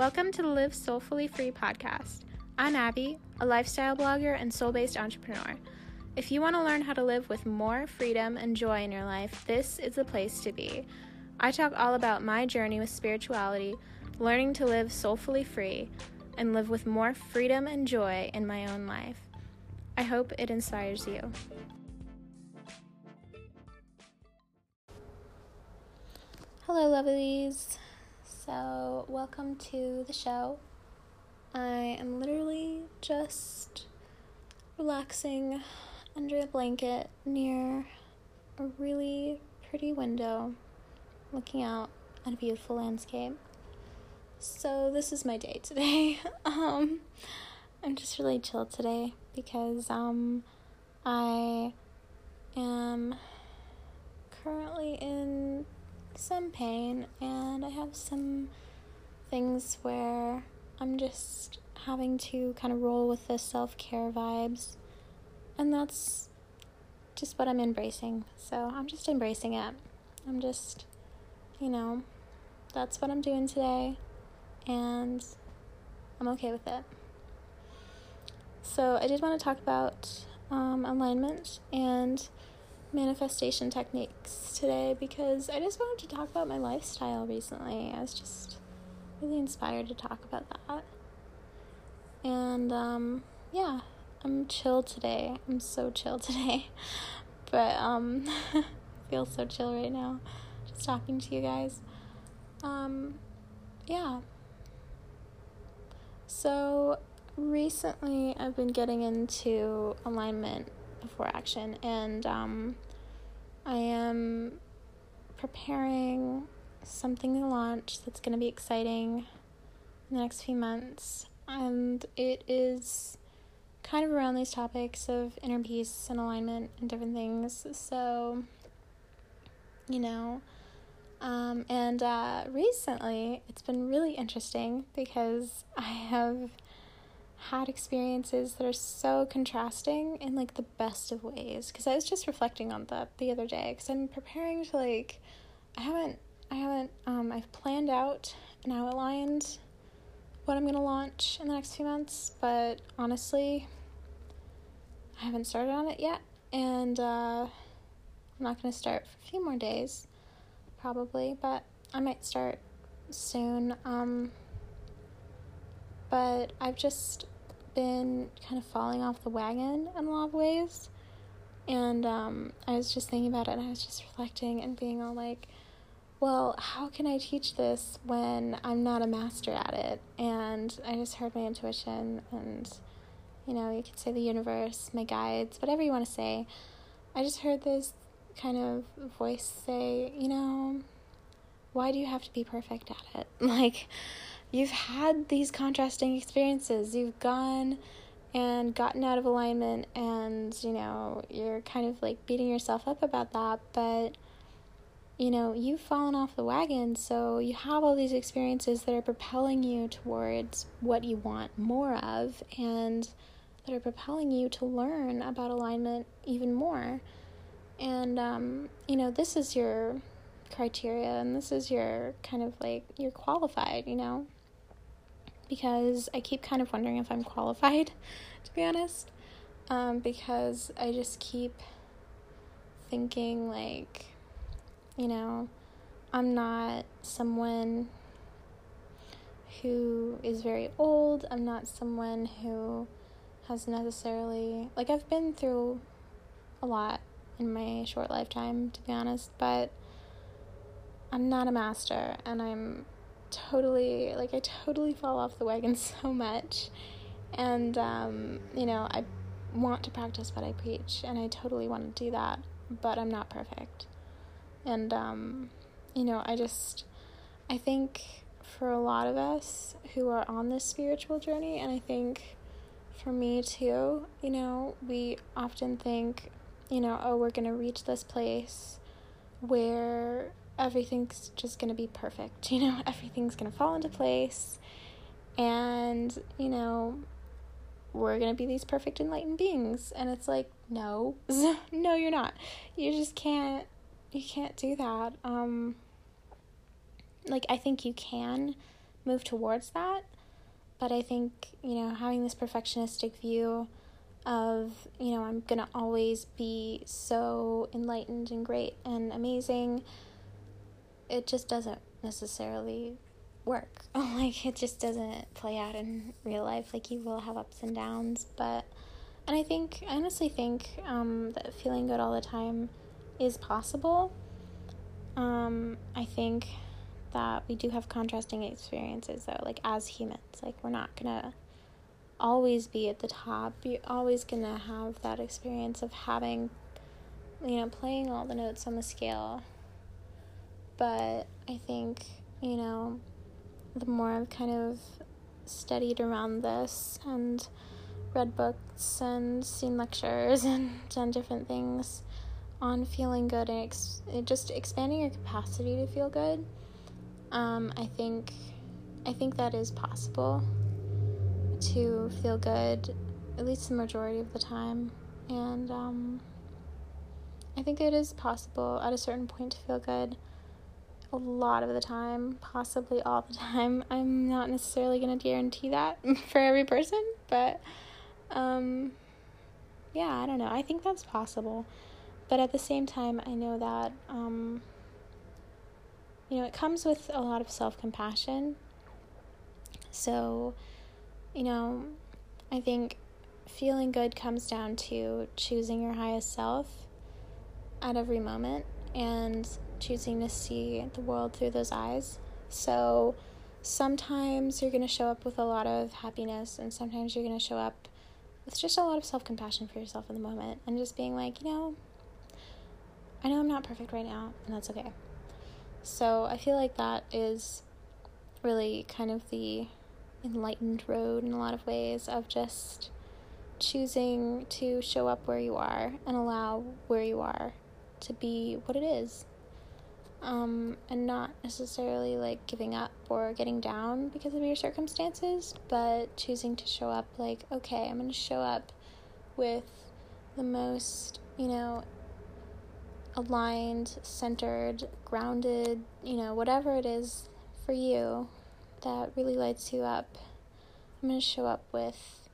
Welcome to the Live Soulfully Free podcast. I'm Abby, a lifestyle blogger and soul based entrepreneur. If you want to learn how to live with more freedom and joy in your life, this is the place to be. I talk all about my journey with spirituality, learning to live soulfully free, and live with more freedom and joy in my own life. I hope it inspires you. Hello, lovelies. So, welcome to the show. I am literally just relaxing under a blanket near a really pretty window looking out at a beautiful landscape. So, this is my day today. um, I'm just really chill today because um, I am currently in some pain, and I have some things where I'm just having to kind of roll with the self care vibes, and that's just what I'm embracing. So I'm just embracing it. I'm just, you know, that's what I'm doing today, and I'm okay with it. So I did want to talk about um, alignment and manifestation techniques today because I just wanted to talk about my lifestyle recently. I was just really inspired to talk about that. And um, yeah, I'm chill today. I'm so chill today. But um I feel so chill right now just talking to you guys. Um yeah. So recently I've been getting into alignment before action, and um, I am preparing something to launch that's going to be exciting in the next few months, and it is kind of around these topics of inner peace and alignment and different things. So, you know. Um, and uh, recently, it's been really interesting because I have had experiences that are so contrasting in like the best of ways. Because i was just reflecting on that the other day because i'm preparing to like i haven't i haven't um i've planned out and outlined what i'm going to launch in the next few months but honestly i haven't started on it yet. And uh i'm not going to start for a few more days probably but i might start soon. Um but I've just been kind of falling off the wagon in a lot of ways. And um, I was just thinking about it and I was just reflecting and being all like, well, how can I teach this when I'm not a master at it? And I just heard my intuition and, you know, you could say the universe, my guides, whatever you want to say. I just heard this kind of voice say, you know, why do you have to be perfect at it? Like, you've had these contrasting experiences. You've gone and gotten out of alignment, and you know, you're kind of like beating yourself up about that, but you know, you've fallen off the wagon, so you have all these experiences that are propelling you towards what you want more of, and that are propelling you to learn about alignment even more. And, um, you know, this is your criteria, and this is your kind of like, you're qualified, you know? Because I keep kind of wondering if I'm qualified, to be honest. Um, because I just keep thinking, like, you know, I'm not someone who is very old. I'm not someone who has necessarily, like, I've been through a lot in my short lifetime, to be honest, but I'm not a master and I'm totally like I totally fall off the wagon so much. And um, you know, I want to practice what I preach and I totally want to do that, but I'm not perfect. And um, you know, I just I think for a lot of us who are on this spiritual journey and I think for me too, you know, we often think, you know, oh, we're to reach this place where everything's just going to be perfect. You know, everything's going to fall into place. And, you know, we're going to be these perfect enlightened beings. And it's like, no, no, you're not. You just can't, you can't do that. Um, like, I think you can move towards that. But I think, you know, having this perfectionistic view of, you know, I'm going to always be so enlightened and great and amazing, it just doesn't necessarily work. like, it just doesn't play out in real life. Like, you will have ups and downs. But, and I think, I honestly think um, that feeling good all the time is possible. Um, I think that we do have contrasting experiences though like as humans like we're not gonna always be at the top you're always gonna have that experience of having you know playing all the notes on the scale but i think you know the more i've kind of studied around this and read books and seen lectures and done different things on feeling good and ex- just expanding your capacity to feel good um, I think I think that is possible to feel good at least the majority of the time. And um, I think it is possible at a certain point to feel good a lot of the time, possibly all the time. I'm not necessarily going to guarantee that for every person, but um, yeah, I don't know. I think that's possible. But at the same time, I know that um, you know, it comes with a lot of self compassion. So, you know, I think feeling good comes down to choosing your highest self at every moment and choosing to see the world through those eyes. So, sometimes you're going to show up with a lot of happiness, and sometimes you're going to show up with just a lot of self compassion for yourself in the moment and just being like, you know, I know I'm not perfect right now, and that's okay. So I feel like that is really kind of the enlightened road in a lot of ways of just choosing to show up where you are and allow where you are to be what it is. Um, and not necessarily like giving up or getting down because of your circumstances, but choosing to show up like, okay, I'm going to show up with the most, you know, aligned, centered, grounded, you know, whatever it is for you that really lights you up, I'm going to show up with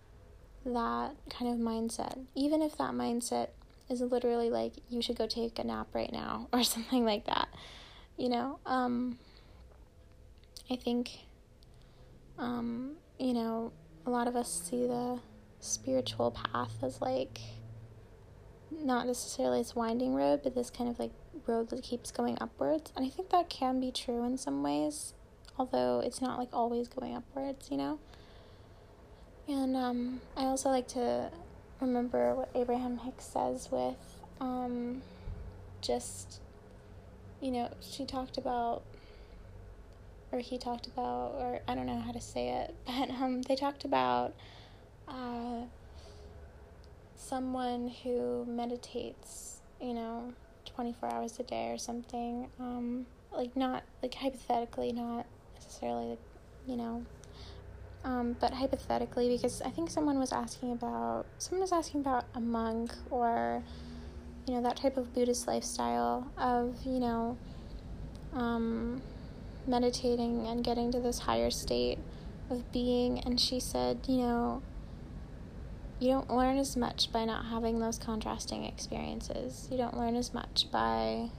that kind of mindset. Even if that mindset is literally like, you should go take a nap right now or something like that, you know, um, I think, um, you know, a lot of us see the spiritual path as like, not necessarily this winding road, but this kind of like road that keeps going upwards. And I think that can be true in some ways, although it's not like always going upwards, you know? And um, I also like to remember what Abraham Hicks says with um, just, you know, she talked about, or he talked about, or I don't know how to say it, but um, they talked about. Uh, someone who meditates, you know, 24 hours a day or something, um, like not, like hypothetically, not necessarily, you know, um, but hypothetically, because I think someone was asking about, someone was asking about a monk or, you know, that type of Buddhist lifestyle of, you know, um, meditating and getting to this higher state of being. And she said, you know, you don't learn as much by not having those contrasting experiences. You don't learn as much by,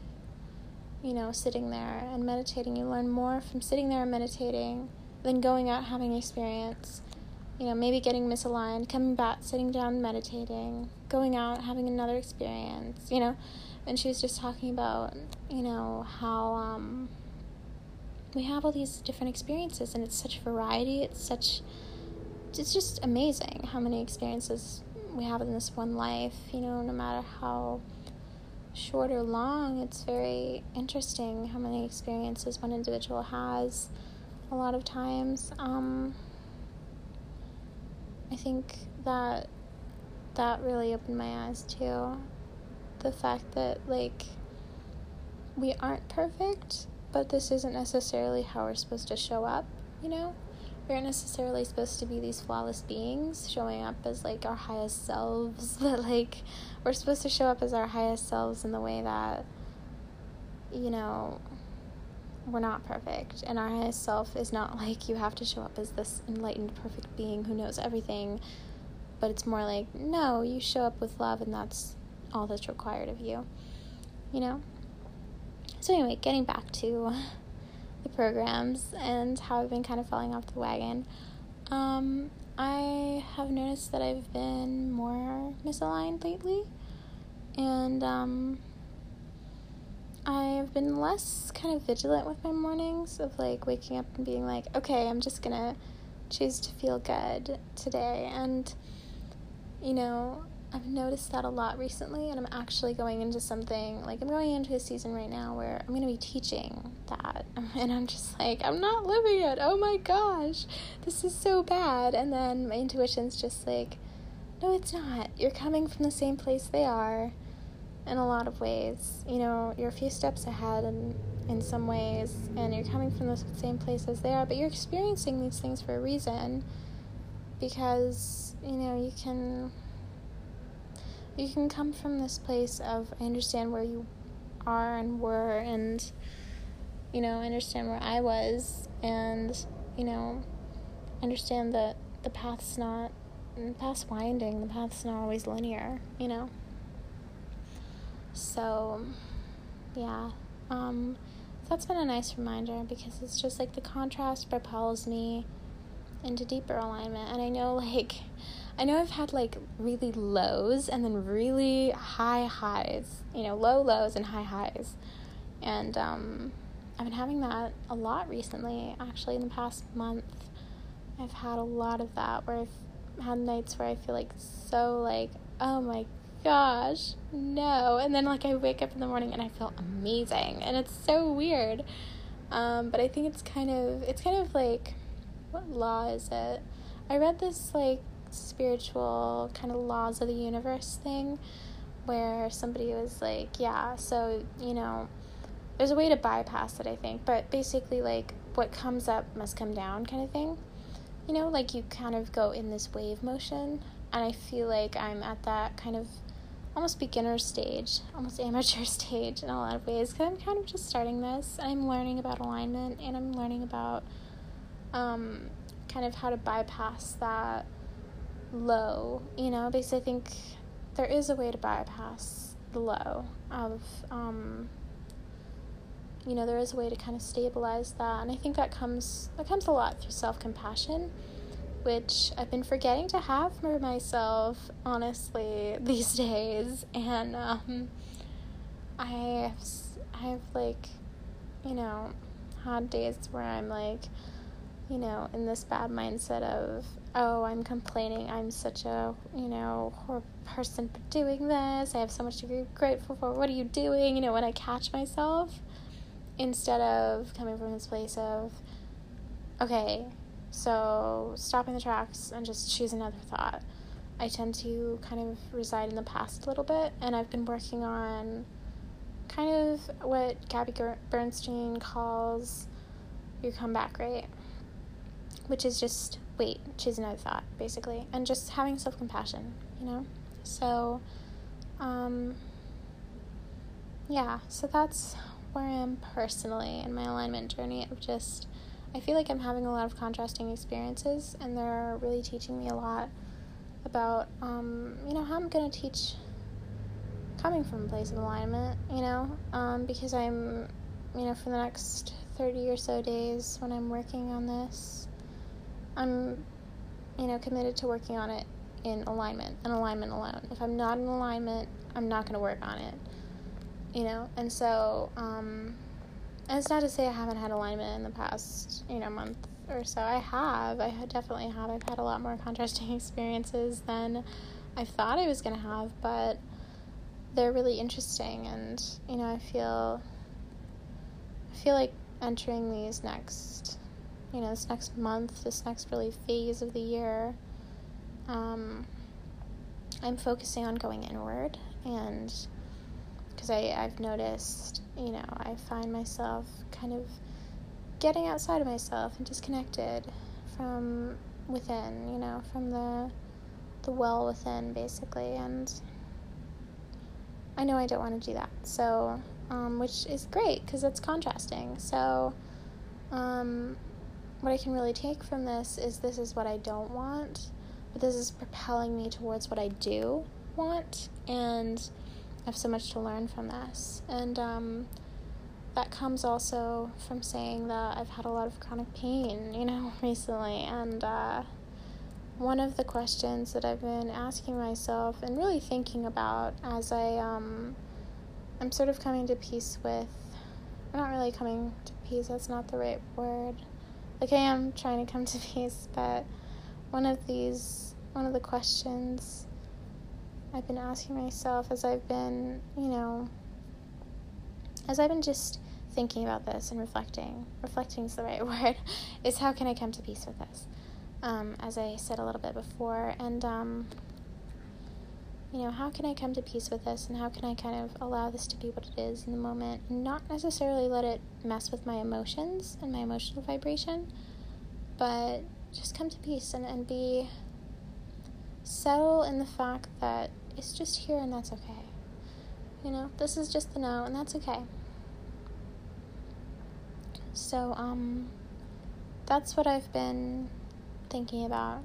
you know, sitting there and meditating. You learn more from sitting there and meditating than going out having experience. You know, maybe getting misaligned, coming back, sitting down, meditating, going out, having another experience, you know. And she was just talking about, you know, how um, we have all these different experiences and it's such variety, it's such it's just amazing how many experiences we have in this one life, you know, no matter how short or long, it's very interesting how many experiences one individual has a lot of times. Um, I think that that really opened my eyes to the fact that, like, we aren't perfect, but this isn't necessarily how we're supposed to show up, you know? we aren't necessarily supposed to be these flawless beings showing up as like our highest selves, but like we're supposed to show up as our highest selves in the way that, you know, we're not perfect, and our highest self is not like you have to show up as this enlightened, perfect being who knows everything, but it's more like, no, you show up with love, and that's all that's required of you, you know? So, anyway, getting back to the programs and how I've been kind of falling off the wagon, um, I have noticed that I've been more misaligned lately, and, um, I've been less kind of vigilant with my mornings of like waking up and being like, okay, I'm just gonna choose to feel good today. And, you know, I've noticed that a lot recently, and I'm actually going into something like I'm going into a season right now where I'm going to be teaching that. And I'm just like, I'm not living it. Oh my gosh, this is so bad. And then my intuition's just like, no, it's not. You're coming from the same place they are in a lot of ways. You know, you're a few steps ahead in, in some ways, and you're coming from the same place as they are, but you're experiencing these things for a reason because, you know, you can you can come from this place of I understand where you are and were and you know, understand where I was and, you know, understand that the path's not the path's winding, the path's not always linear, you know. So, yeah, um, that's been a nice reminder because it's just like the contrast propels me into deeper alignment. And I know, like, I know I've had like really lows and then really high highs, you know, low lows and high highs. And um, I've been having that a lot recently, actually, in the past month. I've had a lot of that where I've had nights where I feel like so like, oh my gosh, no. And then like I wake up in the morning and I feel amazing. And it's so weird. Um, but I think it's kind of it's kind of like what law is it? I read this like spiritual kind of laws of the universe thing where somebody was like, yeah, so, you know, there's a way to bypass it, I think, but basically like what comes up must come down kind of thing. You know, like you kind of go in this wave motion and I feel like I'm at that kind of almost beginner stage, almost amateur stage in a lot of ways because I'm kind of just starting this. I'm learning about alignment and I'm learning about um, kind of how to bypass that low, you know, because I think there is a way to bypass the low of, um, you know, there is a way to kind of stabilize that, and I think that comes that comes a lot through self compassion which I've been forgetting to have for myself, honestly, these days. And um, I have, I have like, you know, had days where I'm like, you know, in this bad mindset of, oh, I'm complaining. I'm such a, you know, horrible person for doing this. I have so much to be grateful for. What are you doing? You know, when I catch myself, instead of coming from this place of, okay, so, stopping the tracks and just choose another thought. I tend to kind of reside in the past a little bit, and I've been working on kind of what Gabby Bernstein calls your comeback rate, which is just wait, choose another thought, basically, and just having self compassion, you know? So, um, yeah, so that's where I am personally in my alignment journey of just I feel like I'm having a lot of contrasting experiences, and they're really teaching me a lot about, um, you know, how I'm going to teach coming from a place of alignment, you know, um, because I'm, you know, for the next 30 or so days when I'm working on this, I'm, you know, committed to working on it in alignment and alignment alone. If I'm not in alignment, I'm not going to work on it, you know, and so, um, and it's not to say I haven't had alignment in the past, you know, month or so. I have. I definitely have. I've had a lot more contrasting experiences than I thought I was going to have, but they're really interesting and, you know, I feel I feel like entering these next, you know, this next month, this next really phase of the year, um, I'm focusing on going inward and because I've noticed you know, I find myself kind of getting outside of myself and disconnected from within, you know, from the the well within basically and I know I don't want to do that. So um, which is great because it's contrasting. So, um, what I can really take from this is this is what I don't want, but this is propelling me towards what I do want, and I have so much to learn from this. And um, that comes also from saying that I've had a lot of chronic pain, you know, recently, and uh, one of the questions that I've been asking myself and really thinking about as I um, I'm sort of coming to peace with. I'm not really coming to peace. That's not the right word. Like I am trying to come to peace, but one of these, one of the questions I've been asking myself as I've been, you know, as I've been just thinking about this and reflecting, reflecting is the right word, is how can I come to peace with this? Um, as I said a little bit before, and um, you know, how can I come to peace with this and how can I kind of allow this to be what it is in the moment not necessarily let it mess with my emotions and my emotional vibration, but just come to peace and, and be settle in the fact that it's just here and that's okay. You know, this is just the now and that's okay. So, um, that's what I've been thinking about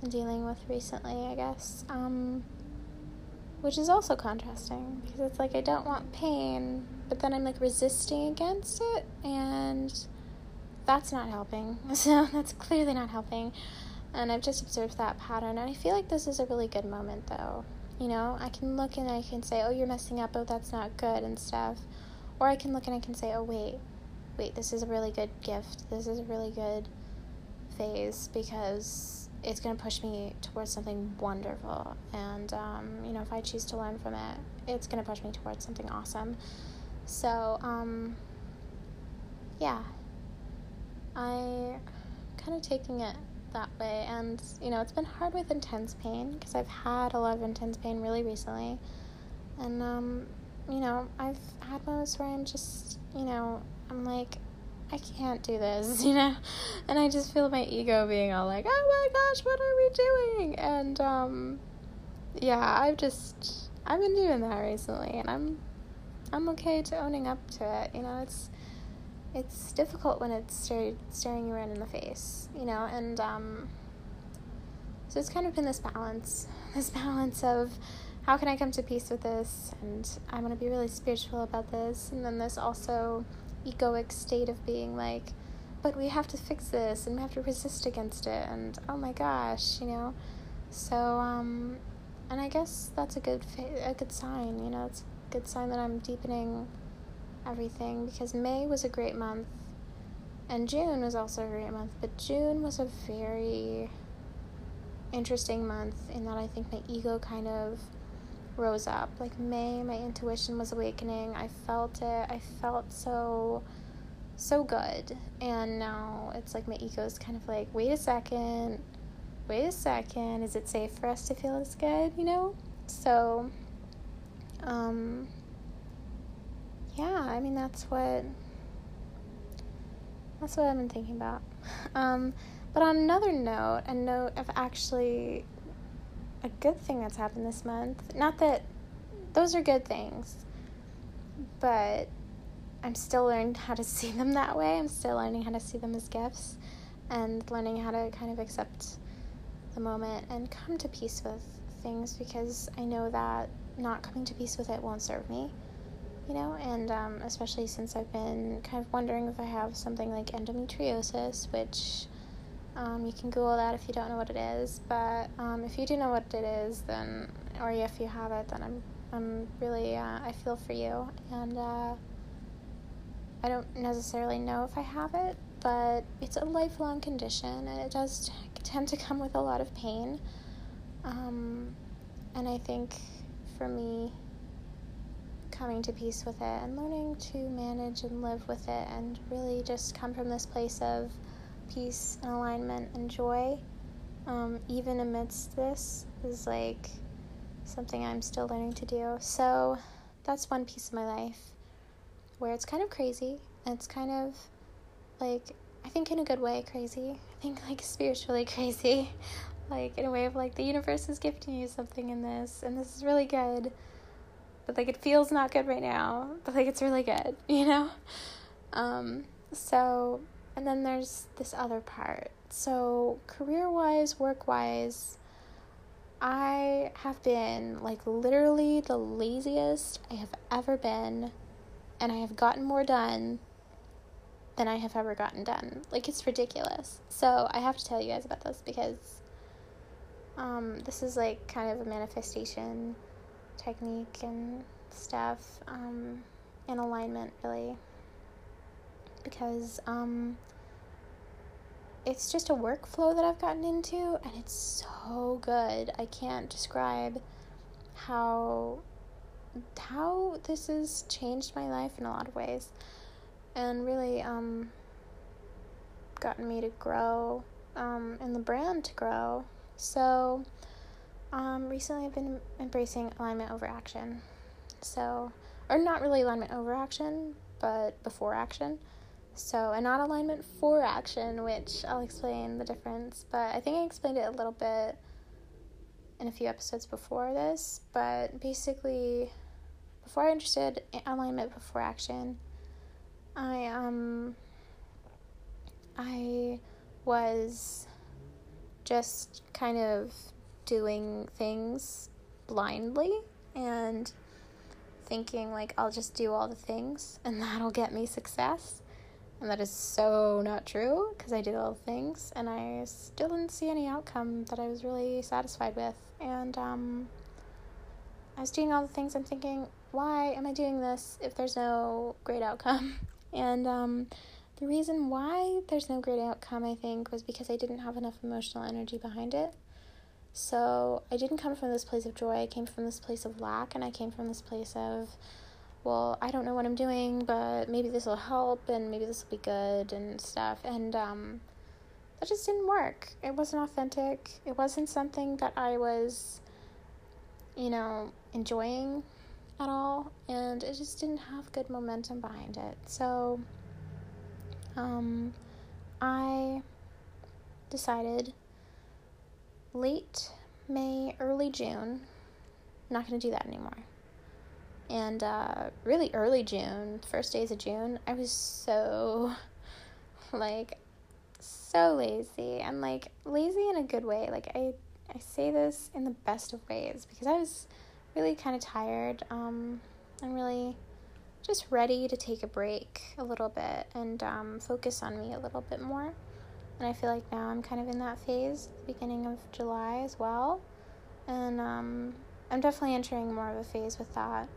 and dealing with recently, I guess. Um, which is also contrasting because it's like I don't want pain, but then I'm like resisting against it, and that's not helping. So that's clearly not helping. And I've just observed that pattern, and I feel like this is a really good moment, though. You know, I can look and I can say, oh, you're messing up, oh, that's not good, and stuff. Or I can look and I can say, oh, wait, wait, this is a really good gift. This is a really good phase because it's going to push me towards something wonderful. And, um, you know, if I choose to learn from it, it's going to push me towards something awesome. So, um, yeah, I kind of taking it that way. And, you know, it's been hard with intense pain because I've had a lot of intense pain really recently. And, um, you know, I've had moments where I'm just, you know, I'm like, I can't do this, you know? And I just feel my ego being all like, oh my gosh, what are we doing? And, um, yeah, I've just, I've been doing that recently, and I'm, I'm okay to owning up to it, you know? It's, it's difficult when it's staring, staring you right in the face, you know? And, um, so it's kind of been this balance, this balance of, how can I come to peace with this? And I'm going to be really spiritual about this. And then this also egoic state of being like, but we have to fix this and we have to resist against it and oh my gosh, you know. So um and I guess that's a good fa- a good sign, you know. It's a good sign that I'm deepening everything because May was a great month and June was also a great month, but June was a very interesting month in that I think my ego kind of rose up. Like May, my intuition was awakening. I felt it. I felt so so good. And now it's like my ego's kind of like, wait a second. Wait a second. Is it safe for us to feel this good, you know? So um yeah, I mean that's what that's what I've been thinking about. Um but on another note, a note of actually a good thing that's happened this month. Not that those are good things, but I'm still learning how to see them that way. I'm still learning how to see them as gifts and learning how to kind of accept the moment and come to peace with things because I know that not coming to peace with it won't serve me, you know, and um, especially since I've been kind of wondering if I have something like endometriosis, which um, you can Google that if you don't know what it is, but um, if you do know what it is, then or if you have it, then I'm I'm really uh, I feel for you, and uh, I don't necessarily know if I have it, but it's a lifelong condition, and it does t- tend to come with a lot of pain. Um, and I think for me, coming to peace with it and learning to manage and live with it, and really just come from this place of peace and alignment and joy, um, even amidst this, is like something I'm still learning to do. So that's one piece of my life where it's kind of crazy. It's kind of like, I think in a good way, crazy. I think like spiritually crazy. like in a way of like the universe is gifting you something in this, and this is really good. But like it feels not good right now, but like it's really good, you know? Um, so, and then there's this other part. So, career wise, work wise, I have been like literally the laziest I have ever been, and I have gotten more done than I have ever gotten done. Like, it's ridiculous. So, I have to tell you guys about this because um, this is like kind of a manifestation technique and stuff um, in alignment, really. Because um, it's just a workflow that I've gotten into, and it's so good. I can't describe how how this has changed my life in a lot of ways, and really um, gotten me to grow, um, and the brand to grow so, um, recently I've been embracing alignment over action. So, or not really alignment over action, but before action. So, and not alignment for action, which I'll explain the difference. But I think I explained it a little bit in a few episodes before this. But basically, before I understood alignment before action, I um I was just kind of doing things blindly and thinking like I'll just do all the things and that'll get me success. And that is so not true because I did all the things and I still didn't see any outcome that I was really satisfied with. And um, I was doing all the things I'm thinking, why am I doing this if there's no great outcome? And um, the reason why there's no great outcome, I think, was because I didn't have enough emotional energy behind it. So I didn't come from this place of joy. I came from this place of lack, and I came from this place of, well, I don't know what I'm doing, but maybe this will help, and maybe this will be good, and stuff. And um, that just didn't work. It wasn't authentic. It wasn't something that I was, you know, enjoying at all, and it just didn't have good momentum behind it. So um, I decided late May, early June, not going to do that anymore. And uh, really early June, first days of June, I was so like so lazy and like lazy in a good way. Like I I say this in the best of ways because I was really kind of tired um and really just ready to take a break a little bit and um, focus on me a little bit more. And I feel like now I'm kind of in that phase, the beginning of July as well. And um, I'm definitely entering more of a phase with that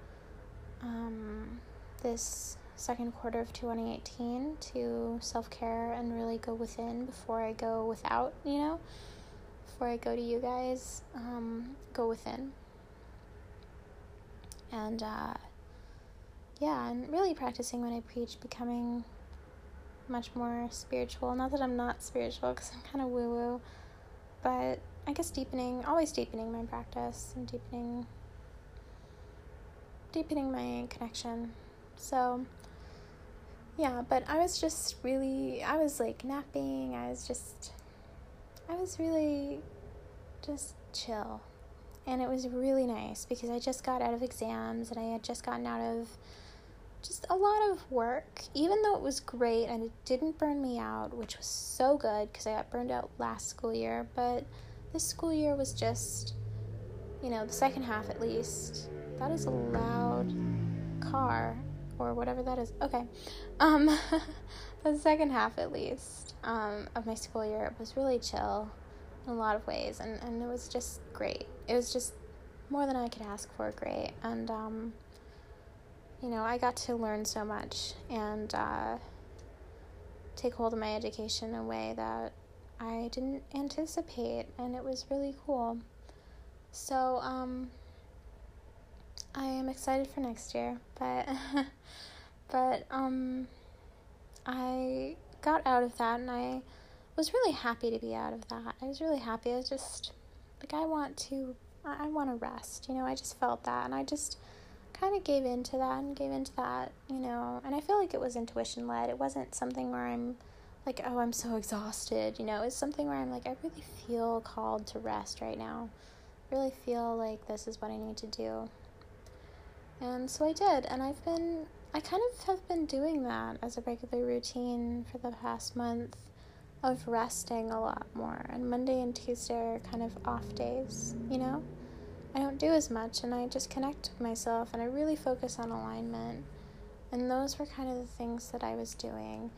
um, this second quarter of 2018 to self care and really go within before I go without, you know, before I go to you guys, um, go within. And uh, yeah, and really practicing when I preach, becoming much more spiritual. Not that I'm not spiritual, because I'm kind of woo woo, but I guess deepening, always deepening my practice and deepening, deepening my connection. So, yeah, but I was just really, I was like napping. I was just, I was really just chill. And it was really nice because I just got out of exams and I had just gotten out of just a lot of work, even though it was great and it didn't burn me out, which was so good because I got burned out last school year. But this school year was just, you know, the second half at least. That is a loud car or whatever that is. Okay. Um, the second half at least um, of my school year was really chill in a lot of ways and, and it was just great. It was just more than I could ask for great. And, um, you know, I got to learn so much and uh, take hold of my education in a way that I didn't anticipate, and it was really cool. So, um, I am excited for next year, but, but, um, I got out of that and I was really happy to be out of that. I was really happy. I was just like, I want to, I, I want to rest, you know, I just felt that, and I just, kind of gave into that and gave into that, you know. And I feel like it was intuition led. It wasn't something where I'm like, oh, I'm so exhausted, you know. It's something where I'm like, I really feel called to rest right now. I really feel like this is what I need to do. And so I did, and I've been, I kind of have been doing that as a regular routine for the past month of resting a lot more. And Monday and Tuesday are kind of off days, you know? I don't do as much and I just connect with myself and I really focus on alignment. And those were kind of the things that I was doing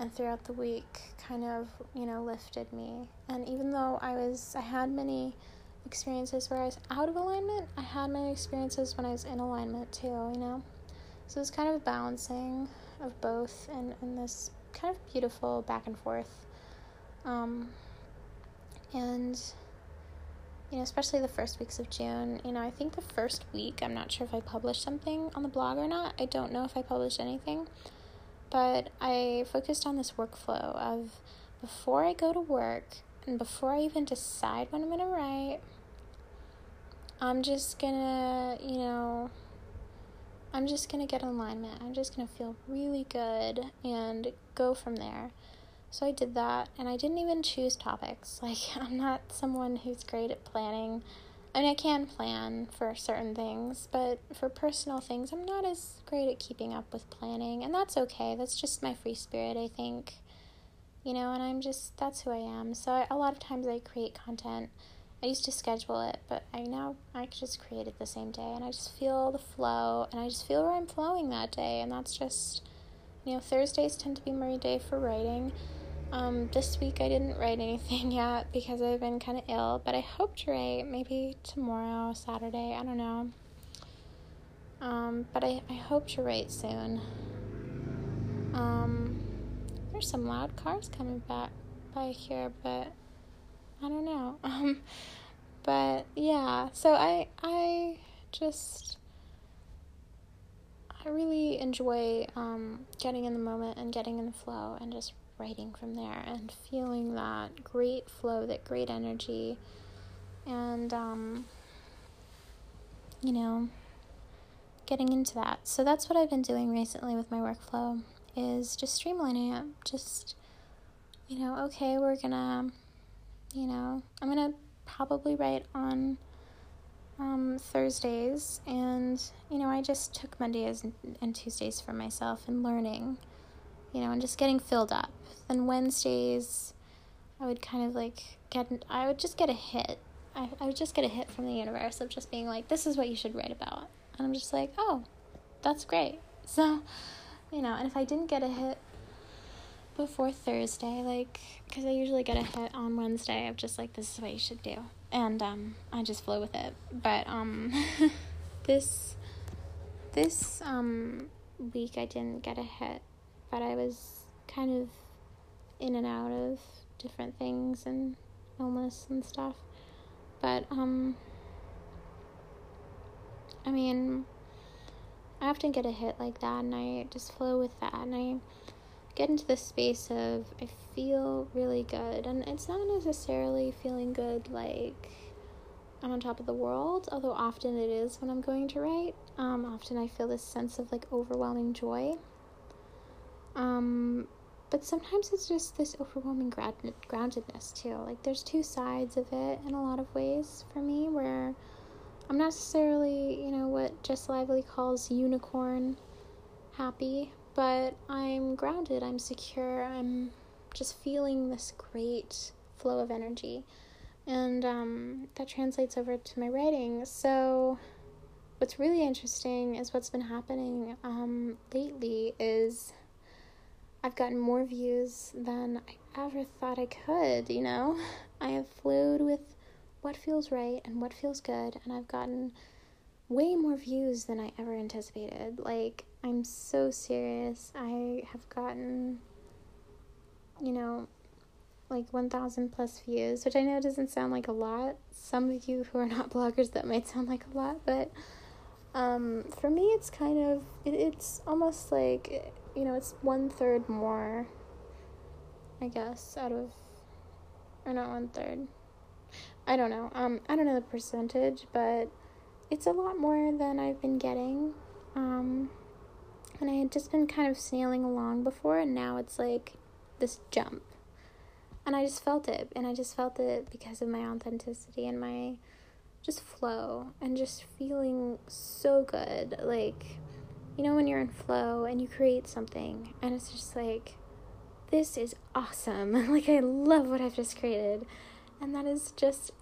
and throughout the week kind of, you know, lifted me. And even though I was I had many experiences where I was out of alignment, I had many experiences when I was in alignment too, you know? So it's kind of a balancing of both and, and this kind of beautiful back and forth. Um, and you know, especially the first weeks of June. You know, I think the first week, I'm not sure if I published something on the blog or not. I don't know if I published anything. But I focused on this workflow of before I go to work and before I even decide what I'm going to write, I'm just going to, you know, I'm just going to get alignment. I'm just going to feel really good and go from there. So I did that, and I didn't even choose topics. Like, I'm not someone who's great at planning. I mean, I can plan for certain things, but for personal things, I'm not as great at keeping up with planning, and that's okay. That's just my free spirit, I think. You know, and I'm just, that's who I am. So I, a lot of times I create content. I used to schedule it, but I now, I just create it the same day, and I just feel the flow, and I just feel where I'm flowing that day, and that's just, you know, Thursdays tend to be my day for writing um, this week I didn't write anything yet because I've been kind of ill, but I hope to write maybe tomorrow, Saturday, I don't know. Um, but I, I hope to write soon. Um, there's some loud cars coming back by here, but I don't know. Um, but yeah, so I I just I really enjoy um, getting in the moment and getting in the flow and just writing from there and feeling that great flow, that great energy, and, um, you know, getting into that. So that's what I've been doing recently with my workflow is just streamlining it. Just, you know, okay, we're gonna, you know, I'm gonna probably write on um, Thursdays, and you know, I just took Mondays and, and Tuesdays for myself and learning, you know, and just getting filled up. Then Wednesdays, I would kind of like get, I would just get a hit. I, I would just get a hit from the universe of just being like, this is what you should write about. And I'm just like, oh, that's great. So, you know, and if I didn't get a hit before Thursday, like, because I usually get a hit on Wednesday of just like, this is what you should do. And um, I just flow with it. But um, this, this um, week I didn't get a hit, but I was kind of in and out of different things and illness and stuff. But, um, I mean, I often get a hit like that and I just flow with that and I get into the space of I feel really good. And it's not necessarily feeling good like I'm on top of the world, although often it is when I'm going to write. Um, often I feel this sense of like overwhelming joy. Um, but sometimes it's just this overwhelming grounded, groundedness too. Like there's two sides of it in a lot of ways for me where I'm not necessarily, you know, what Jess Lively calls unicorn happy, but I'm grounded, I'm secure, I'm just feeling this great flow of energy. And um, that translates over to my writing. So, what's really interesting is what's been happening um, lately is I've gotten more views than I ever thought I could, you know? I have flowed with what feels right and what feels good, and I've gotten way more views than I ever anticipated. Like, I'm so serious. I have gotten, you know, like 1,000 plus views, which I know doesn't sound like a lot. Some of you who are not bloggers, that might sound like a lot, but um, for me, it's kind of, it, it's almost like you know, it's one third more, I guess, out of, or not one third. I don't know. Um, I don't know the percentage, but it's a lot more than I've been getting. Um, and I had just been kind of snailing along before, and now it's like this jump. And I just felt it, and I just felt it because of my authenticity and my just flow and just feeling so good. Like, you know, when you're in flow and you create something and it's just like, this is awesome. like, I love what I've just created. And that is just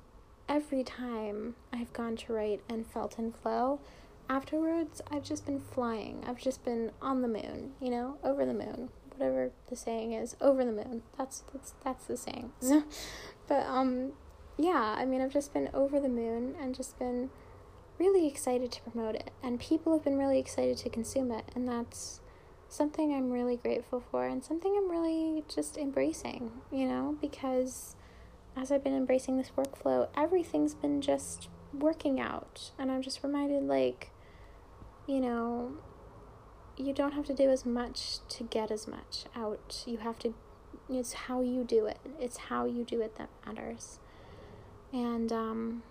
every time I've gone to write and felt in flow. Afterwards, I've just been flying. I've just been on the moon, you know, over the moon. Whatever the saying is, over the moon. That's that's that's the saying. but um yeah, I mean, I've just been over the moon and just been really excited to promote it. And people have been really excited to consume it. And that's something I'm really grateful for and something I'm really just embracing, you know, because as I've been embracing this workflow, everything's been just working out. And I'm just reminded, like, you know, you don't have to do as much to get as much out. You have to, it's how you do it. It's how you do it that matters. And, um,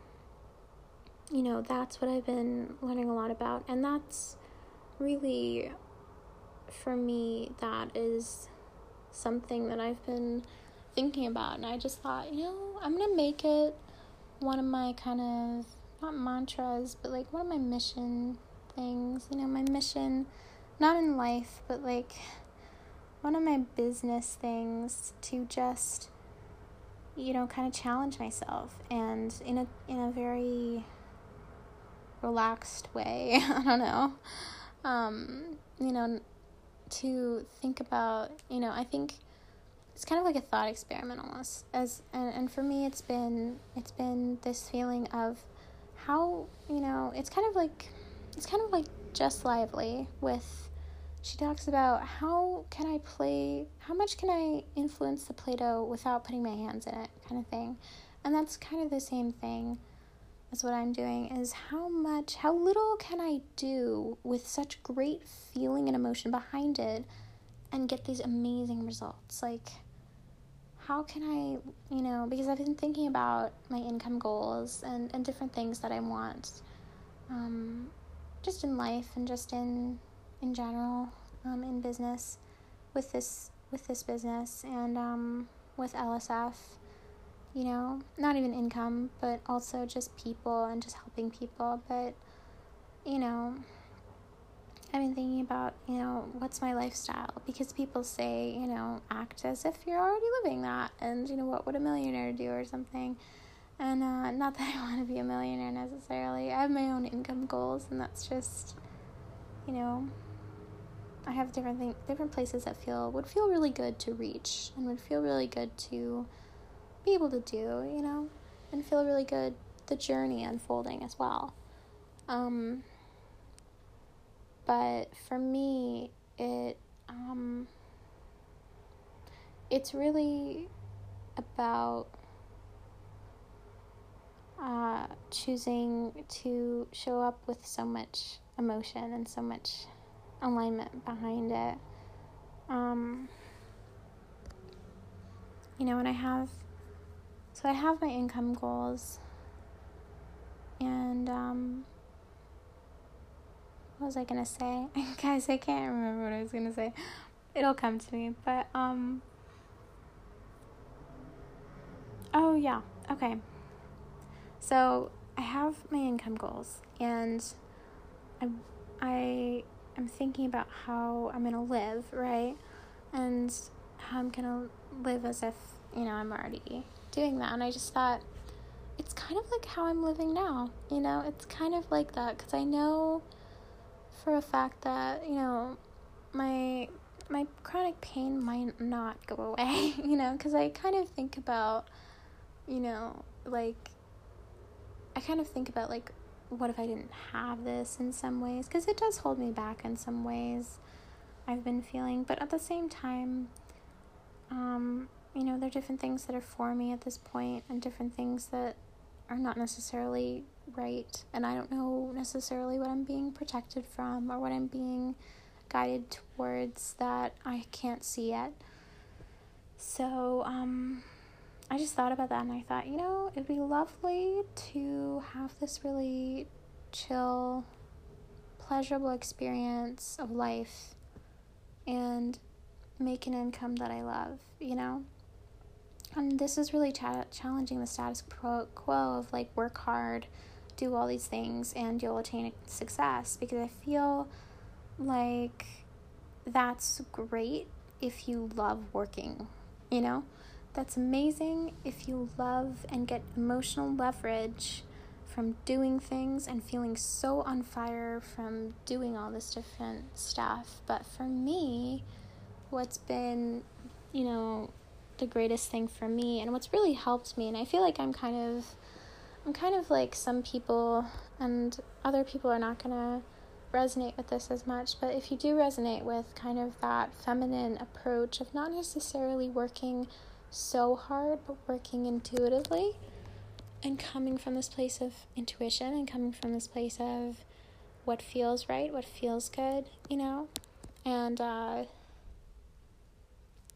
you know, that's what I've been learning a lot about. And that's really, for me, that is something that I've been thinking about. And I just thought, you know, I'm going to make it one of my kind of, not mantras, but like one of my mission things. You know, my mission, not in life, but like one of my business things to just you know, kind of challenge myself and in a in a very relaxed way. I don't know. Um, you know, to think about, you know, I think it's kind of like a thought experiment almost. As and, and for me it's been it's been this feeling of how, you know, it's kind of like it's kind of like Jess Lively with she talks about how can I play, how much can I influence the Play Doh without putting my hands in it, kind of thing. And that's kind of the same thing as what I'm doing is how much, how little can I do with such great feeling and emotion behind it and get these amazing results? Like, how can I, you know, because I've been thinking about my income goals and, and different things that I want, um, just in life and just in in general um, in business with this with this business and um, with LSF. You know, not even income, but also just people and just helping people. But you know, I've been thinking about you know what's my lifestyle because people say you know act as if you're already living that, and you know what would a millionaire do or something. And uh, not that I want to be a millionaire necessarily. I have my own income goals, and that's just, you know, I have different thing, different places that feel would feel really good to reach and would feel really good to be able to do, you know, and feel really good the journey unfolding as well. Um, but for me, it um, it's really about uh, choosing to show up with so much emotion and so much alignment behind it. Um, you know, and I have, so I have my income goals, and um, what was I gonna say? Guys, I can't remember what I was gonna say. It'll come to me, but um, oh yeah, okay. So I have my income goals, and I I I'm thinking about how I'm gonna live, right? And how I'm gonna live as if, you know, I'm already doing that. And I just thought, it's kind of like how I'm living now, you know? It's kind of like that because I know for a fact that, you know, my my chronic pain might not go away, you know, because I kind of think about, you know, like, I kind of think about like what if I didn't have this in some ways? Because it does hold me back in some ways, I've been feeling. But at the same time, um, you know, there are different things that are for me at this point and different things that are not necessarily right. And I don't know necessarily what I'm being protected from or what I'm being guided towards that I can't see yet. So, um, I just thought about that and I thought, you know, it'd be lovely to have this really chill, pleasurable experience of life and make an income that I love, you know? And this is really cha- challenging the status quo of like work hard, do all these things and you'll attain success because I feel like that's great if you love working, you know? That's amazing if you love and get emotional leverage from doing things and feeling so on fire from doing all this different stuff. But for me, what's been, you know, the greatest thing for me and what's really helped me, and I feel like I'm kind of I'm kind of like some people, and other people are not going to resonate with this as much, but if you do resonate with kind of that feminine approach of not necessarily working so hard, but working intuitively and coming from this place of intuition and coming from this place of what feels right, what feels good, you know? And uh,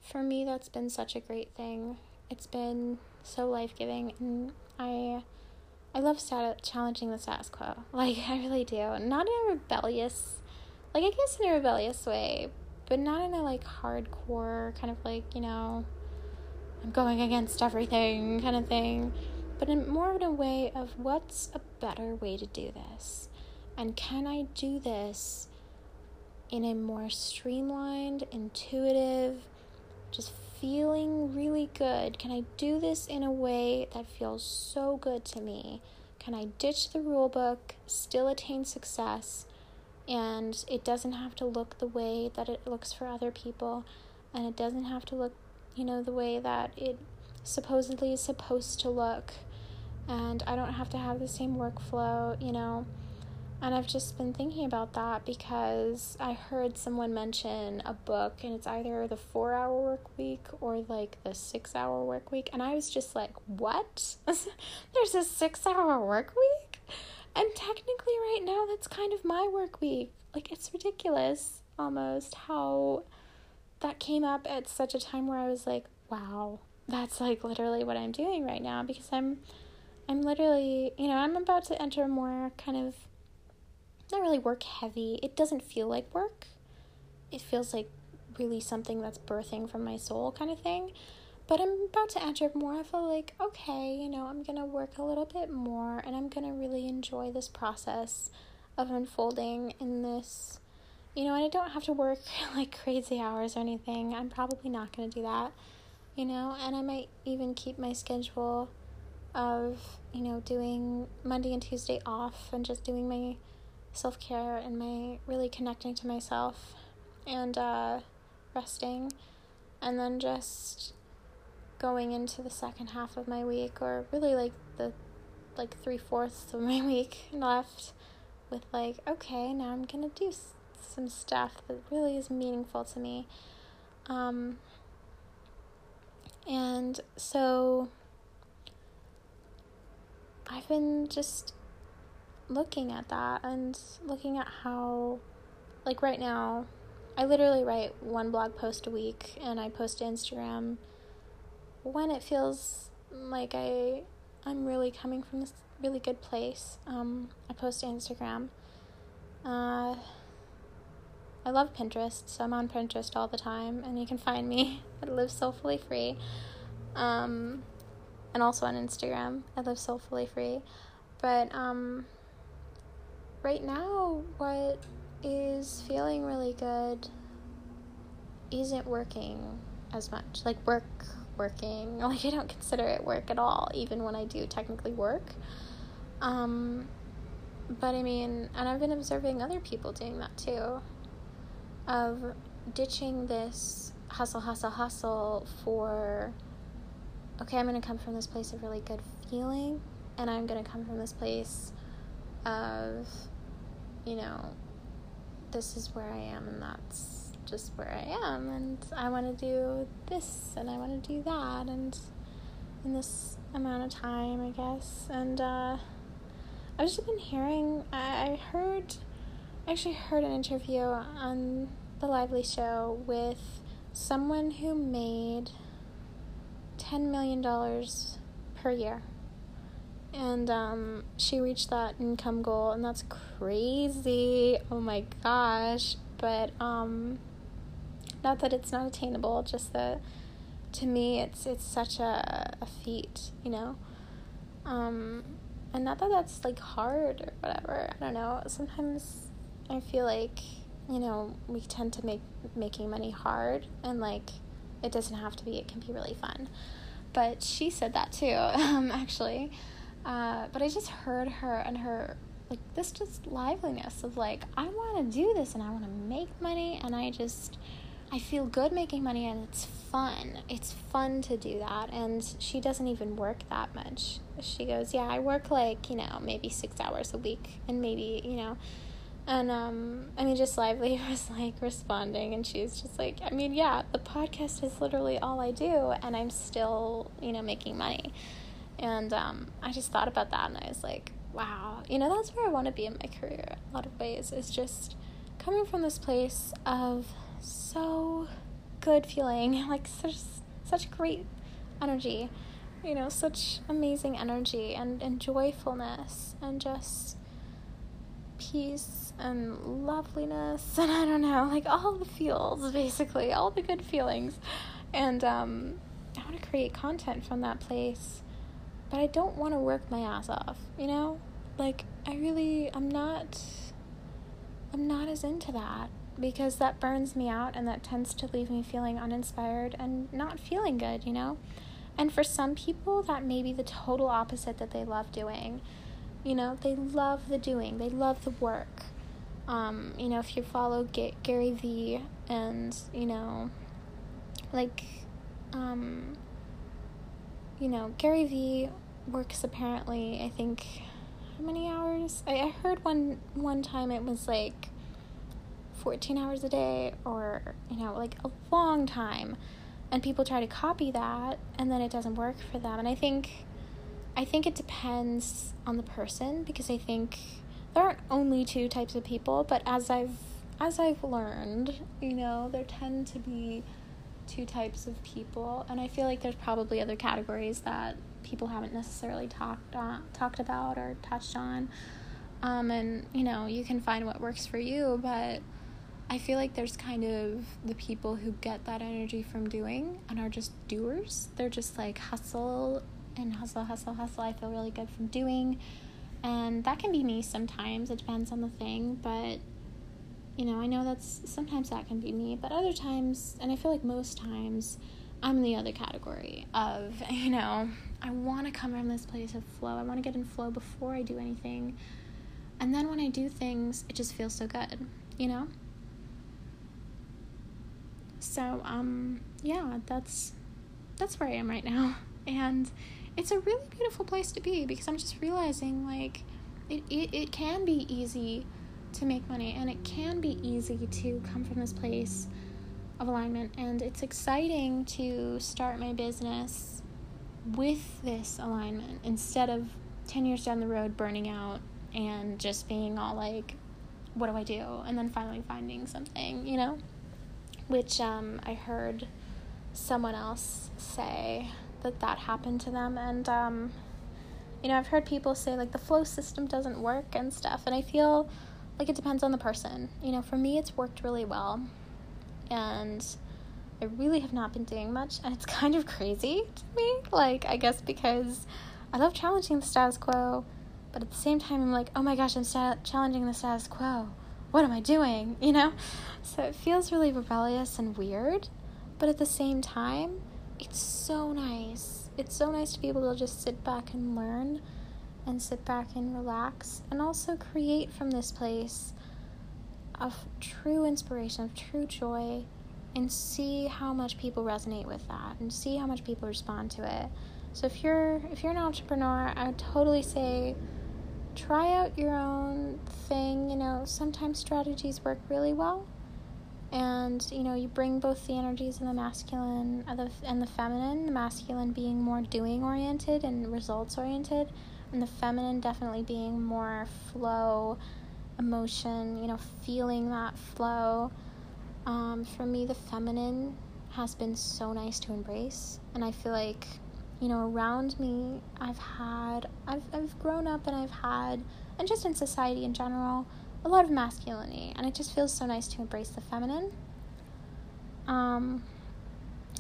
for me, that's been such a great thing. It's been so life giving, and I I love stat- challenging the status quo. Like, I really do. Not in a rebellious, like, I guess in a rebellious way, but not in a, like, hardcore kind of like, you know, I'm going against everything kind of thing, but in more in a way of what's a better way to do this? And can I do this in a more streamlined, intuitive, just feeling really good? Can I do this in a way that feels so good to me? Can I ditch the rule book, still attain success, and it doesn't have to look the way that it looks for other people, and it doesn't have to look, you know, the way that it supposedly is supposed to look, and I don't have to have the same workflow, you know? And I've just been thinking about that because I heard someone mention a book, and it's either the four hour work week or like the six hour work week. And I was just like, what? There's a six hour work week? And technically, right now, that's kind of my work week. Like, it's ridiculous almost how that came up at such a time where I was like, wow, that's like literally what I'm doing right now because I'm. I'm literally, you know, I'm about to enter more kind of not really work heavy. It doesn't feel like work. It feels like really something that's birthing from my soul kind of thing. But I'm about to enter more. I feel like, okay, you know, I'm to work a little bit more and I'm to really enjoy this process of unfolding in this. You know, and I don't have to work like crazy hours or anything. I'm probably not to do that, you know, and I might even keep my schedule of, you know, doing Monday and Tuesday off and just doing my self care and my really connecting to myself and uh, resting, and then just going into the second half of my week, or really like the like three fourths of my week left, with like, okay, now I'm gonna do s- some stuff that really is meaningful to me. Um, and so I've been just looking at that and looking at how, like right now, I literally write one blog post a week and I post to Instagram when it feels like I I'm really coming from this really good place. Um, I post to Instagram. Uh, I love Pinterest, so I'm on Pinterest all the time, and you can find me at Live Soulfully Free. Um, and also on Instagram, I live soulfully free. But um, right now, what is feeling really good isn't working as much. Like, work, working. Like, I don't consider it work at all, even when I do technically work. Um, but I mean, and I've been observing other people doing that too, of ditching this hustle, hustle, hustle for, okay, I'm going to come from this place of really good feeling, and I'm going to come from this place of you know, this is where I am and that's just where I am and I want to do this and I want to do that and in this amount of time, I guess. And uh, I've just been hearing, I, I heard, I actually heard an interview on the Lively Show with someone who made $10 million per year and um, she reached that income goal and that's crazy oh my gosh but um, not that it's not attainable just that to me it's it's such a, a feat you know um, and not that that's like hard or whatever. I don't know. Sometimes I feel like, you know, we tend to make making money hard and like it doesn't have to be, it can be really fun. But she said that too, um, actually. Uh, but I just heard her and her like this just liveliness of like I want to do this and I want to make money and I just I feel good making money and it's fun. It's fun to do that. And she doesn't even work that much. She goes, Yeah, I work like, you know, maybe six hours a week and maybe, you know. And um, I mean, Jess Lively was like responding, and she was just like, I mean, yeah, the podcast is literally all I do, and I'm still, you know, making money. And um, I just thought about that, and I was like, wow, you know, that's where I want to be in my career. A lot of ways is just coming from this place of so good feeling, like such such great energy, you know, such amazing energy and, and joyfulness and just peace and loveliness and I don't know, like all the feels basically, all the good feelings. And um I want to create content from that place, but I don't want to work my ass off, you know? Like I really I'm not I'm not as into that because that burns me out and that tends to leave me feeling uninspired and not feeling good, you know? And for some people, that may be the total opposite that they love doing. You know, they love the doing, they love the work. Um, you know, if you follow G- Gary Vee and, you know, like, um, you know, Gary Vee works apparently, I think, how many hours? I, I heard one one time it was like 14 hours a day or, you know, like a long time. And people try to copy that and then it doesn't work for them. And I think I think it depends on the person because I think there aren't only two types of people, but as I've as I've learned, you know, there tend to be two types of people, and I feel like there's probably other categories that people haven't necessarily talked on, talked about or touched on. Um, and you know, you can find what works for you, but I feel like there's kind of the people who get that energy from doing and are just doers. They're just like hustle and hustle, hustle, hustle. I feel really good from doing. And that can be me sometimes. It depends on the thing. But, you know, I know that's sometimes that can be me. But other times, and I feel like most times, I'm in the other category of, you know, I want to come from this place of flow. I want to get in flow before I do anything. And then when I do things, it just feels so good, you know? So, um, yeah, that's that's where I am right now. And it's a really beautiful place to be because I'm just realizing like it, it, it can be easy to make money and it can be easy to come from this place of alignment and it's exciting to start my business with this alignment instead of 10 years down the road burning out and just being all like what do I do and then finally finding something, you know? which um, I heard someone else say that that happened to them. And, um, you know, I've heard people say like the flow system doesn't work and stuff. And I feel like it depends on the person. You know, for me, it's worked really well. And I really have not been doing much. And it's kind of crazy to me. Like, I guess because I love challenging the status quo. But at the same time, I'm like, oh my gosh, I'm sta- challenging the status quo what am I doing? You know? So it feels really rebellious and weird, but at the same time, it's so nice. It's so nice to be able to just sit back and learn and sit back and relax and also create from this place of true inspiration, of true joy, and see how much people resonate with that and see how much people respond to it. So if you're if you're an entrepreneur, I would totally say try out your own thing. You know, sometimes strategies work really well. And, you know, you bring both the energies of the masculine and the, and the feminine, the masculine being more doing oriented and results oriented, and the feminine definitely being more flow, emotion, you know, feeling that flow. Um, for me, the feminine has been so nice to embrace, and I feel like you know, around me, I've had, I've, I've grown up and I've had, and just in society in general, a lot of masculinity, and it just feels so nice to embrace the feminine. Um,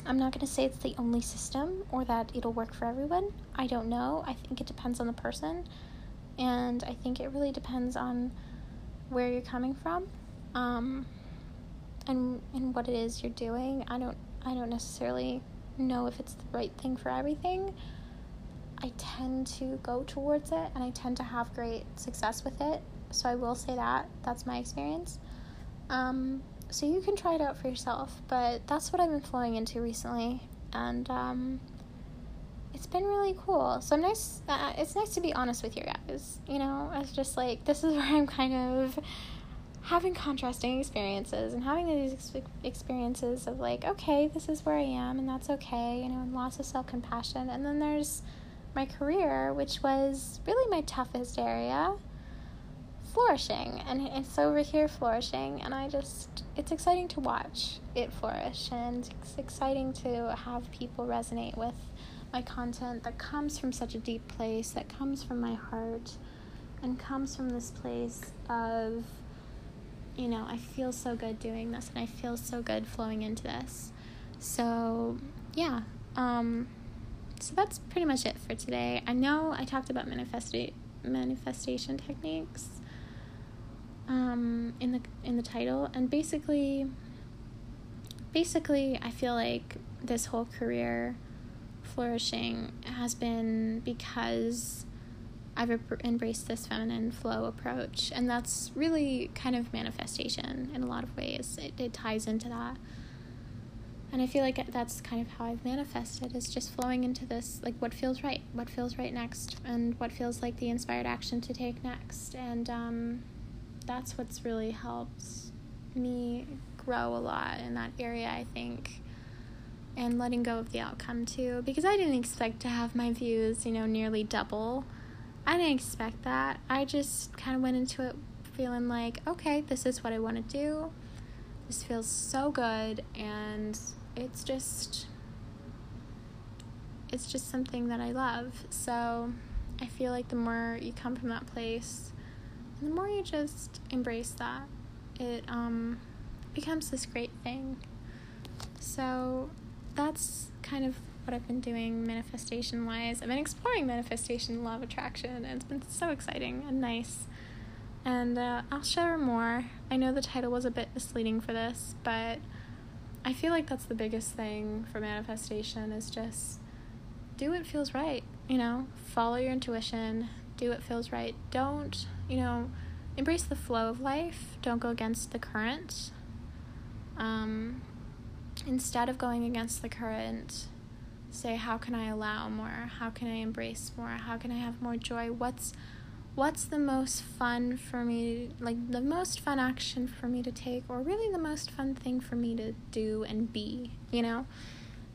I'm not going to say it's the only system or that it'll work for everyone. I don't know. I think it depends on the person. And I think it really depends on where you're coming from um, and, and what it is you're doing. I don't, I don't necessarily know if it's the right thing for everything. I tend to go towards it and I tend to have great success with it. So I will say that. That's my experience. Um, so you can try it out for yourself, but that's what I've been flowing into recently. And um, it's been really cool. So I'm nice. Uh, it's nice to be honest with you guys. You know, it's just like this is where I'm kind of having contrasting experiences and having these experiences of like, okay, this is where I am, and that's okay. You know, and lots of self compassion. And then there's my career, which was really my toughest area, flourishing. And it's over here flourishing. And I just, it's exciting to watch it flourish. And it's exciting to have people resonate with my content that comes from such a deep place, that comes from my heart, and comes from this place of, you know, I feel so good doing this and I feel so good flowing into this. So, yeah. Um, so that's pretty much it for today. I know I talked about manifesti- manifestation techniques um, in the in the title, and basically, basically, I feel like this whole career flourishing has been because I've embraced this feminine flow approach, and that's really kind of manifestation in a lot of ways. It, it ties into that. And i feel like that's kind of how i've manifested is just flowing into this like what feels right what feels right next and what feels like the inspired action to take next. And um, that's what's really helped me grow a lot in that area i think and letting go of the outcome too because i didn't expect to have my views you know nearly double. I didn't expect that. I just kind of went into it feeling like okay this is what i want to do. This feels so good and it's just it's just something that I love. So I feel like the more you come from that place, the more you just embrace that, it um, becomes this great thing. So that's kind of what I've been doing manifestation wise. I've been exploring manifestation, law of attraction, and it's been so exciting and nice. And uh, I'll share more. I know the title was a bit misleading for this, but I feel like that's the biggest thing for manifestation is just do what feels right, you know, follow your intuition, do what feels right. Don't, you know, embrace the flow of life, don't go against the current. Um, instead of going against the current, say, how can I allow more? How can I embrace more? How can I have more joy? What's what's the most fun for me, like the most fun action for me to take, or really the most fun thing for me to do and be, you know?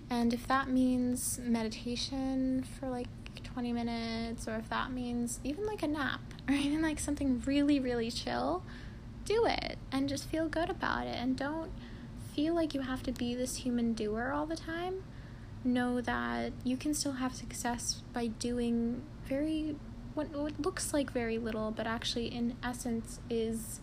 And if that means meditation for like 20 minutes, or if that means even like a nap, or even like something really, really chill, do it and just feel good about it. And don't feel like you have to be this human doer all the time. Know that you can still have success by doing very what, what looks like very little, but actually, in essence, is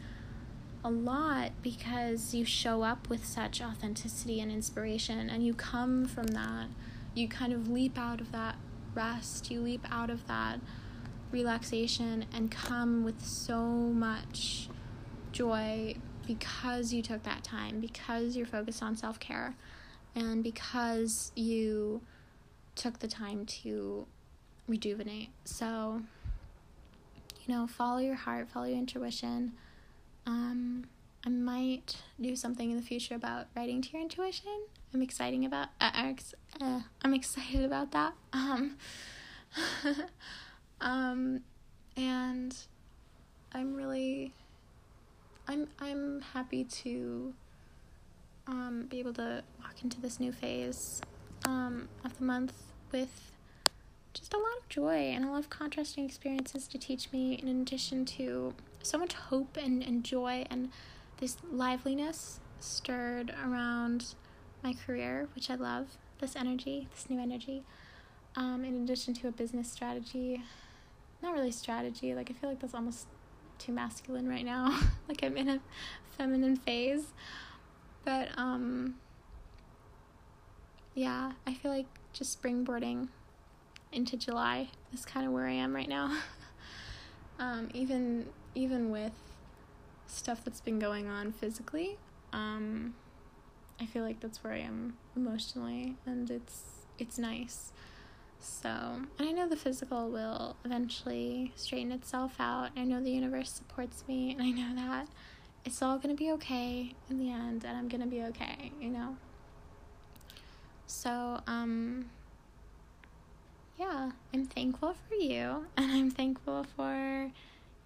a lot because you show up with such authenticity and inspiration, and you come from that. You kind of leap out of that rest, you leap out of that relaxation, and come with so much joy because you took that time, because you're focused on self care, and because you took the time to rejuvenate. So, you know, follow your heart, follow your intuition. Um, I might do something in the future about writing to your intuition. I'm exciting about. Uh, uh, I'm excited about that. Um, um, and I'm really. I'm I'm happy to um, be able to walk into this new phase um, of the month with just a lot of joy and a lot of contrasting experiences to teach me, in addition to so much hope and, and joy and this liveliness stirred around my career, which I love. This energy, this new energy. Um, in addition to a business strategy, not really strategy, like I feel like that's almost too masculine right now. like I'm in a feminine phase. But um yeah, I feel like just springboarding into July is kind of where I am right now. Um, even even with stuff that's been going on physically, um, I feel like that's where I am emotionally, and it's it's nice. So, and I know the physical will eventually straighten itself out. I know the universe supports me, and I know that it's all gonna be okay in the end, and I'm gonna be okay, you know? So, um, yeah, I'm thankful for you, and I'm thankful for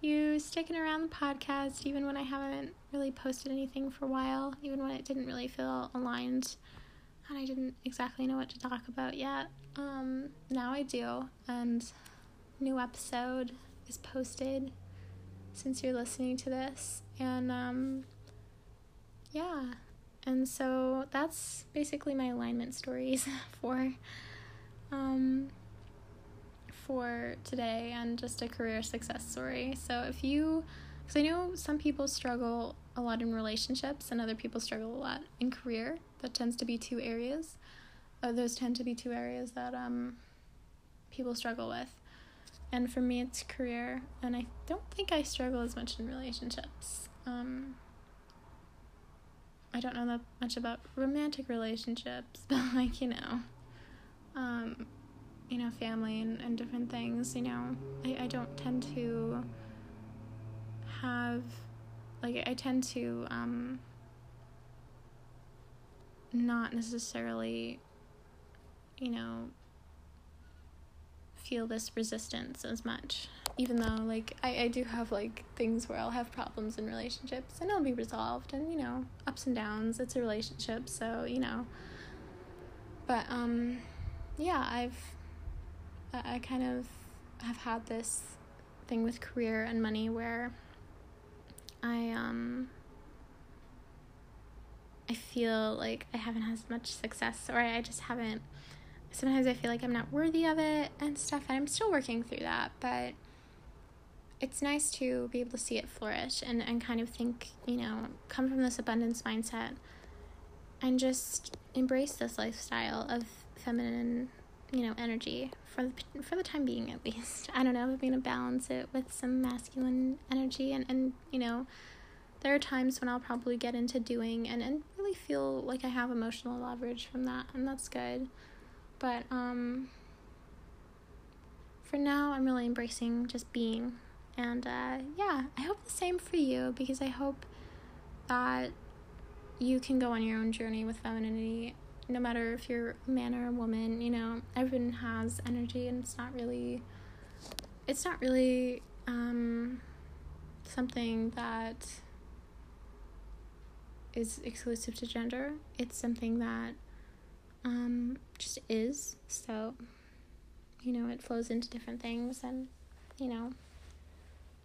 you sticking around the podcast even when I haven't really posted anything for a while, even when it didn't really feel aligned and I didn't exactly know what to talk about yet. Um, now I do, and new episode is posted since you're listening to this, and um, yeah, and so that's basically my alignment stories for um for today and just a career success story. So if you, because I know some people struggle a lot in relationships and other people struggle a lot in career. That tends to be two areas. Uh, those tend to be two areas that um, people struggle with. And for me, it's career, and I don't think I struggle as much in relationships. Um, I don't know that much about romantic relationships, but like, you know, um, you know, family and, and different things, you know, I, I don't tend to have, like, I tend to, um, not necessarily, you know, feel this resistance as much. Even though, like, I, I do have, like, things where I'll have problems in relationships and it'll be resolved and, you know, ups and downs. It's a relationship, so, you know. But, um, yeah, I've I kind of have had this thing with career and money where I um I feel like I haven't had as much success or I just haven't sometimes I feel like I'm not worthy of it and stuff and I'm still working through that but it's nice to be able to see it flourish and, and kind of think, you know, come from this abundance mindset and just embrace this lifestyle of feminine you know, energy for the, for the time being at least. I don't know, I'm to balance it with some masculine energy and, and you know, there are times when I'll probably get into doing and, and really feel like I have emotional leverage from that and that's good. But um for now I'm really embracing just being and uh yeah, I hope the same for you because I hope that you can go on your own journey with femininity no matter if you're a man or a woman, you know, everyone has energy and it's not really it's not really um something that is exclusive to gender. It's something that um just is. So, you know, it flows into different things and you know,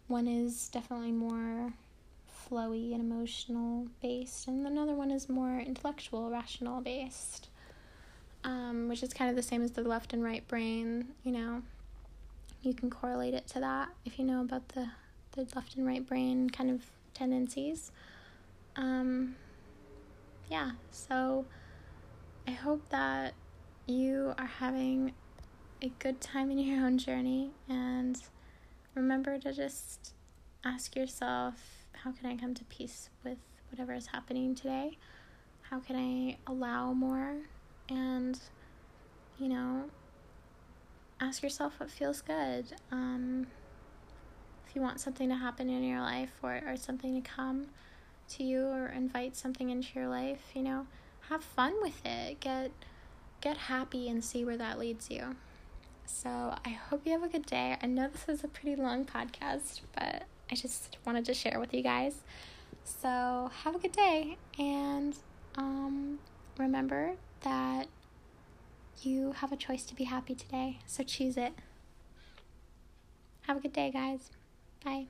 one is definitely more flowy and emotional based, and another one is more intellectual, rational based, um, which is kind of the same as the left and right brain. You know, you can correlate it to that if you know about the the left and right brain kind of tendencies. Um, yeah, so I hope that you are having a good time in your own journey and remember to just ask yourself how can I come to peace with whatever is happening today? How can I allow more? And, you know, ask yourself what feels good. Um, if you want something to happen in your life or, or something to come to you or invite something into your life, you know, have fun with it. Get get happy and see where that leads you. So I hope you have a good day. I know this is a pretty long podcast, but I just wanted to share with you guys. So, have a good day and um, remember that you have a choice to be happy today. So, choose it. Have a good day, guys. Bye.